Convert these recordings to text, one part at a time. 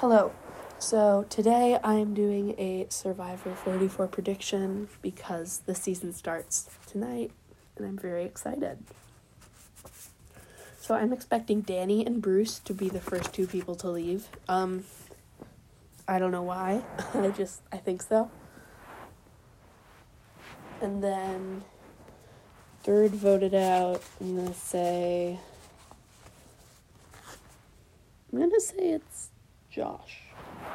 Hello. So today I am doing a Survivor 44 prediction because the season starts tonight and I'm very excited. So I'm expecting Danny and Bruce to be the first two people to leave. Um I don't know why. I just I think so. And then third voted out, I'm to say I'm to say it's Josh,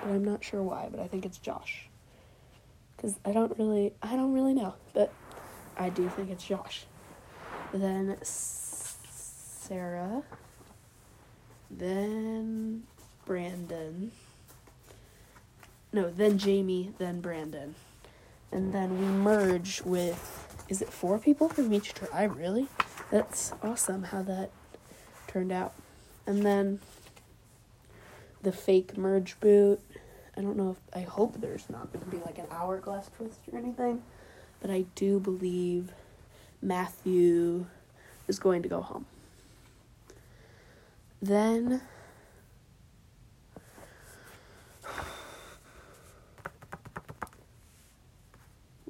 but I'm not sure why, but I think it's Josh. Cuz I don't really I don't really know, but I do think it's Josh. Then Sarah, then Brandon. No, then Jaime, then Brandon. And then we merge with is it four people from each tribe, really? That's awesome how that turned out. And then the fake merge boot. I don't know if I hope there's not going to be like an hourglass twist or anything, but I do believe Matthew is going to go home. Then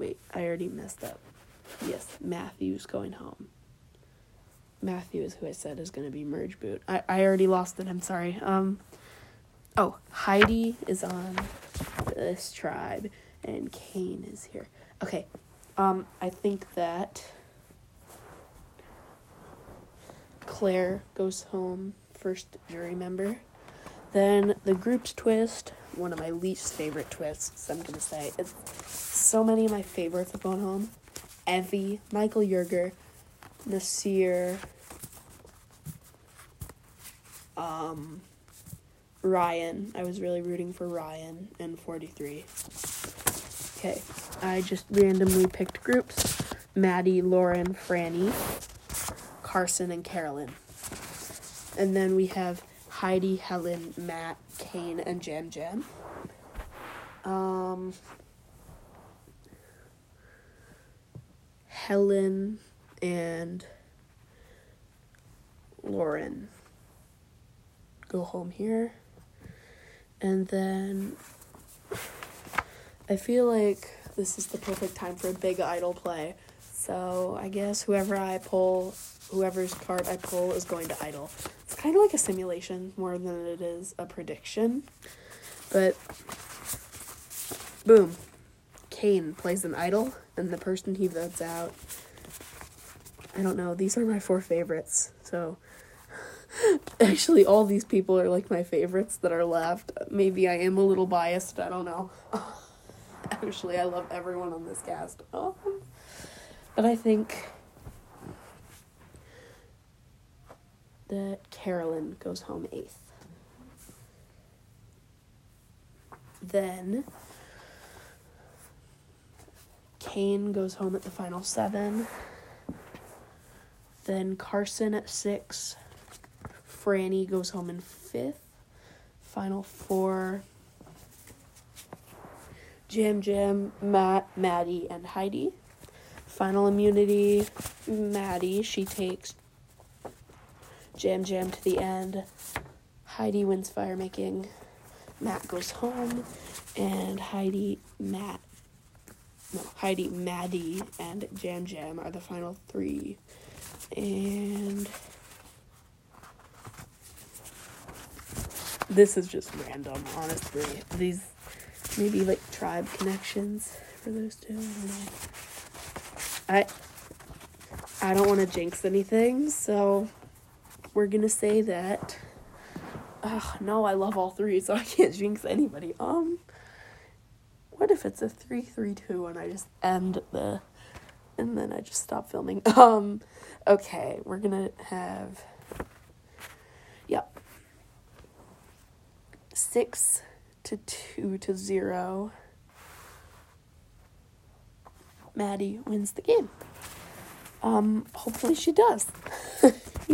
Wait, I already messed up. Yes, Matthew's going home. Matthew is who I said is going to be merge boot. I, I already lost it. I'm sorry. Um, Oh, Heidi is on this tribe, and Kane is here. Okay, um, I think that Claire goes home first jury member. Then the group's twist, one of my least favorite twists, I'm gonna say. It's so many of my favorites have gone home. Evvie, Michael Yerger, Naseer, um, Ryan. I was really rooting for Ryan and 43. Okay, I just randomly picked groups Maddy, Lauren, Frannie, Carson, and Carolyn. And then we have Heidi, Helen, Matt, Kane, and Yam Yam. Um, Helen and Lauren go home here. And then I feel like this is the perfect time for a big idol play. So I guess whoever I pull, whoever's card I pull is going to idol. It's kind of like a simulation more than it is a prediction. But boom, Kane plays an idol, and the person he votes out. I don't know. These are my four favorites. So Actually, all these people are like my favorites that are left. Maybe I am a little biased. I don't know. Actually, I love everyone on this cast. Um, but I think that Carolyn goes home eighth. Then Kane goes home at the final seven. Then Carson at six. Frannie goes home in fifth. Final four. Yam Yam, Matt, Maddy, and Heidi. Final immunity, Maddy. She takes Yam Yam to the end. Heidi wins fire making. Matt goes home. And Heidi, Matt. No, Heidi, Maddy, and Yam Yam are the final three. And. This is just random, honestly. These maybe like tribe connections for those two. I. I don't want to jinx anything, so we're gonna say that. Oh no, I love all three, so I can't jinx anybody. Um, what if it's a three three two and I just end the, and then I just stop filming? Um, okay, we're gonna have. Six to two to zero. Maddy wins the game. Um, hopefully she does.